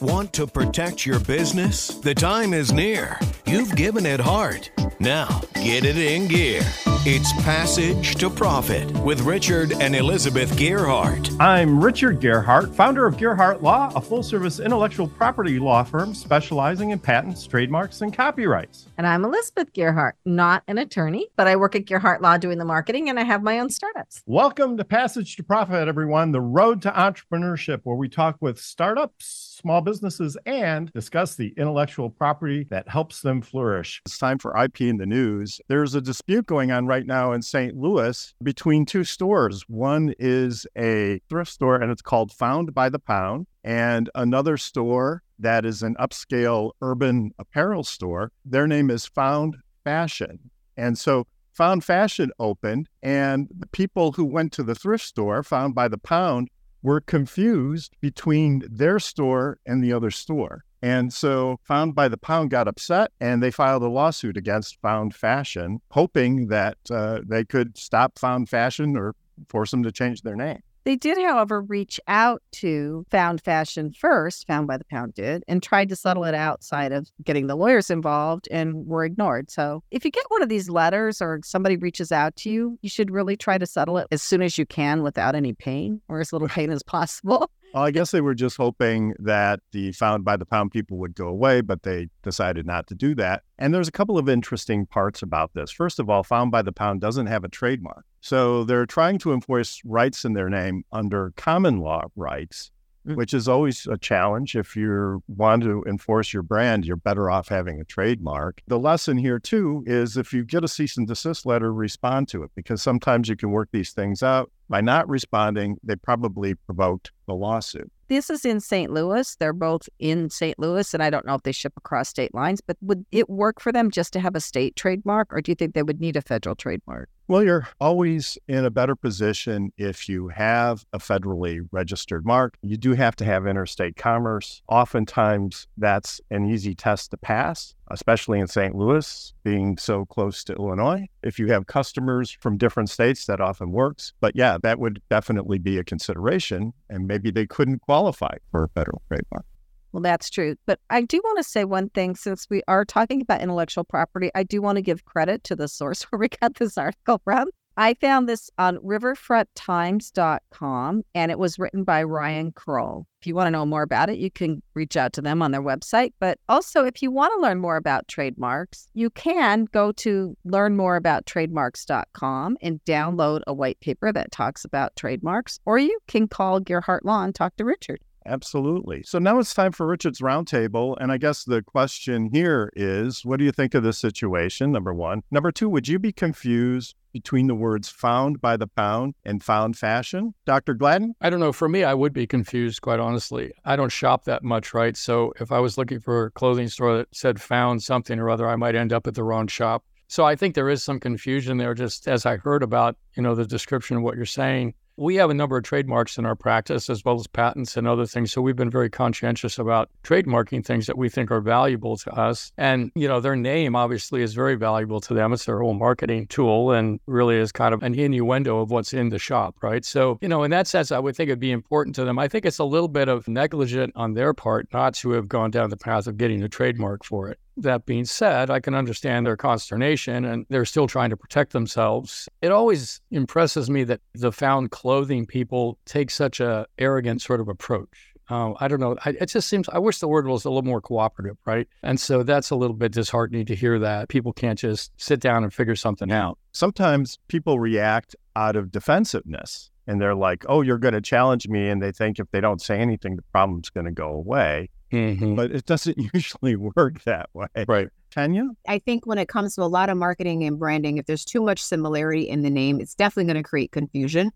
Want to protect your business? The time is near. You've given it heart. Now, get it in gear. It's Passage to Profit with Richard and Elizabeth Gearhart. I'm Richard Gearhart, founder of Gearhart Law, a full service intellectual property law firm specializing in patents, trademarks, and copyrights. And I'm Elizabeth Gearhart, not an attorney, but I work at Gearhart Law doing the marketing and I have my own startups. Welcome to Passage to Profit, everyone, the road to entrepreneurship, where we talk with startups small businesses and discuss the intellectual property that helps them flourish. It's time for IP in the news. There's a dispute going on right now in St. Louis between two stores. One is a thrift store and it's called Found by the Pound, and another store that is an upscale urban apparel store. Their name is Found Fashion. And so Found Fashion opened, and the people who went to the thrift store, Found by the Pound, were confused between their store and the other store. And so Found by the Pound got upset and they filed a lawsuit against Found Fashion, hoping that uh, they could stop Found Fashion or force them to change their name. They did, however, reach out to Found Fashion first, Found by the Pound did, and tried to settle it outside of getting the lawyers involved and were ignored. So if you get one of these letters or somebody reaches out to you, you should really try to settle it as soon as you can without any pain or as little pain as possible. Well, I guess they were just hoping that the found by the pound people would go away, but they decided not to do that. And there's a couple of interesting parts about this. First of all, found by the pound doesn't have a trademark. So they're trying to enforce rights in their name under common law rights Mm. which is always a challenge. If you want to enforce your brand, you're better off having a trademark. The lesson here, too, is if you get a cease and desist letter, respond to it because sometimes you can work these things out. By not responding, they probably provoked the lawsuit. This is in St. Louis. They're both in St. Louis, and I don't know if they ship across state lines, but would it work for them just to have a state trademark, or do you think they would need a federal trademark? Well, you're always in a better position if you have a federally registered mark. You do have to have interstate commerce. Oftentimes, that's an easy test to pass, especially in St. Louis, being so close to Illinois. If you have customers from different states, that often works. But yeah, that would definitely be a consideration, and maybe they couldn't qualify for a federal trademark. Well, that's true. But I do want to say one thing since we are talking about intellectual property, I do want to give credit to the source where we got this article from. I found this on riverfronttimes.com and it was written by Ryan Krull. If you want to know more about it, you can reach out to them on their website. But also, if you want to learn more about trademarks, you can go to learnmoreabouttrademarks.com and download a white paper that talks about trademarks, or you can call Gearhart Law and talk to Richard. Absolutely. So now it's time for Richard's Roundtable. And I guess the question here is what do you think of this situation? Number one. Number two, would you be confused between the words found by the pound and found fashion? Dr. Gladden? I don't know. For me, I would be confused, quite honestly. I don't shop that much, right? So if I was looking for a clothing store that said found something or other, I might end up at the wrong shop. So I think there is some confusion there, just as I heard about, you know, the description of what you're saying we have a number of trademarks in our practice as well as patents and other things. So we've been very conscientious about trademarking things that we think are valuable to us. And, you know, their name obviously is very valuable to them. It's their whole marketing tool and really is kind of an innuendo of what's in the shop, right? So, you know, in that sense, I would think it'd be important to them. I think it's a little bit of negligent on their part not to have gone down the path of getting a trademark for it. That being said, I can understand their consternation and they're still trying to protect themselves. It always impresses me that the found clothing people take such a arrogant sort of approach. Uh, I don't know. I, it just seems, I wish the word was a little more cooperative, right? And so that's a little bit disheartening to hear that people can't just sit down and figure something out. Sometimes people react out of defensiveness and they're like, oh, you're going to challenge me. And they think if they don't say anything, the problem's going to go away. Mm-hmm. But it doesn't usually work that way. Right. Kenya? I think when it comes to a lot of marketing and branding, if there's too much similarity in the name, it's definitely going to create confusion.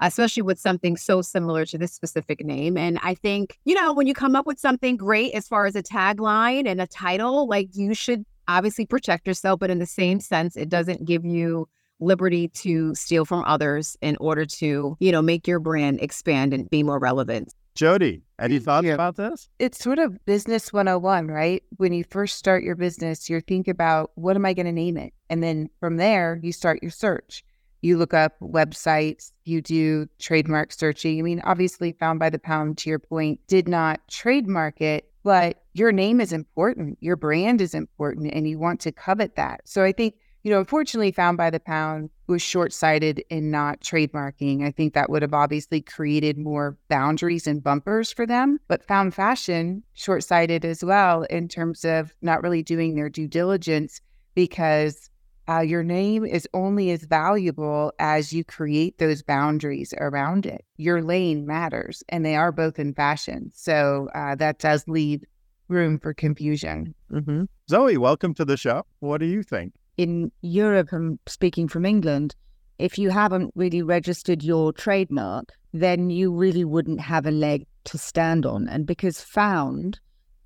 especially with something so similar to this specific name. And I think, you know, when you come up with something great as far as a tagline and a title, like you should obviously protect yourself, but in the same sense, it doesn't give you liberty to steal from others in order to, you know, make your brand expand and be more relevant. Jodi, any mm, thoughts yeah. about this? It's sort of business 101, right? When you first start your business, you think about what am I going to name it? And then from there, you start your search you look up websites, you do trademark searching. I mean, obviously, Found by the Pound, to your point, did not trademark it, but your name is important, your brand is important, and you want to covet that. So I think, you know, unfortunately, Found by the Pound was short sighted in not trademarking. I think that would have obviously created more boundaries and bumpers for them. But Found Fashion, short sighted as well in terms of not really doing their due diligence because uh, your name is only as valuable as you create those boundaries around it. Your lane matters, and they are both in fashion. So uh, that does leave room for confusion. Mm-hmm. Zoe, welcome to the show. What do you think? In Europe, I'm speaking from England, if you haven't really registered your trademark, then you really wouldn't have a leg to stand on. And because found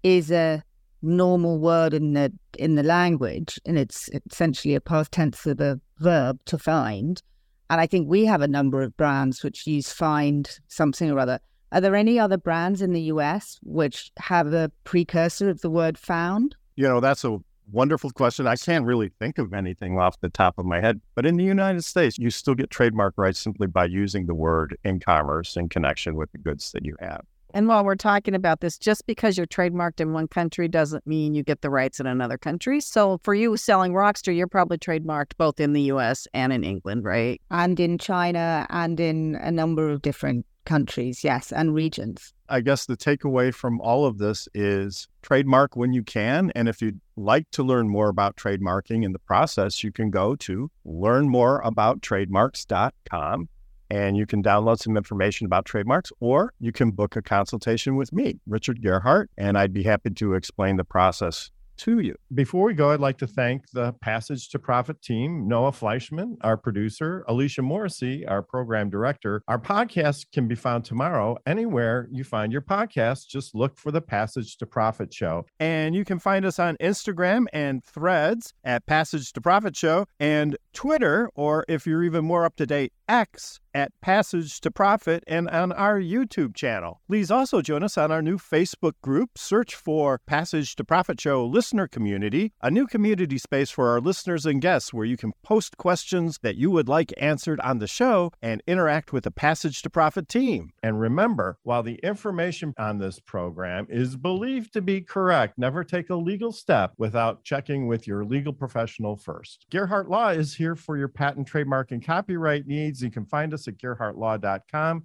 is a normal word in the in the language, and it's essentially a past tense of a verb to find. And I think we have a number of brands which use find something or other. Are there any other brands in the US which have a precursor of the word found? You know, that's a wonderful question. I can't really think of anything off the top of my head. But in the United States, you still get trademark rights simply by using the word in commerce in connection with the goods that you have. And while we're talking about this, just because you're trademarked in one country doesn't mean you get the rights in another country. So for you selling Rockster, you're probably trademarked both in the US and in England, right? And in China and in a number of different countries, yes, and regions. I guess the takeaway from all of this is trademark when you can. And if you'd like to learn more about trademarking in the process, you can go to learnmoreabouttrademarks.com and you can download some information about trademarks, or you can book a consultation with me, Richard Gearhart, and I'd be happy to explain the process to you. Before we go, I'd like to thank the Passage to Profit team, Noah Fleischman, our producer, Alicia Morrissey, our program director. Our podcast can be found tomorrow anywhere you find your podcast. Just look for the Passage to Profit Show. And you can find us on Instagram and threads at Passage to Profit Show and Twitter, or if you're even more up to date, X at Passage to Profit and on our YouTube channel. Please also join us on our new Facebook group. Search for Passage to Profit Show Listener Community, a new community space for our listeners and guests where you can post questions that you would like answered on the show and interact with the Passage to Profit team. And remember, while the information on this program is believed to be correct, never take a legal step without checking with your legal professional first. Gearhart Law is here for your patent, trademark, and copyright needs. You can find us us at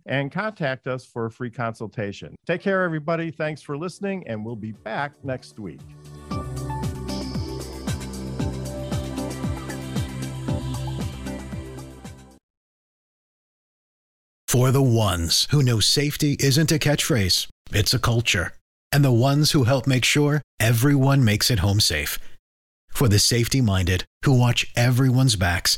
and contact us for a free consultation. Take care, everybody. Thanks for listening, and we'll be back next week. For the ones who know safety isn't a catchphrase, it's a culture, and the ones who help make sure everyone makes it home safe. For the safety minded who watch everyone's backs,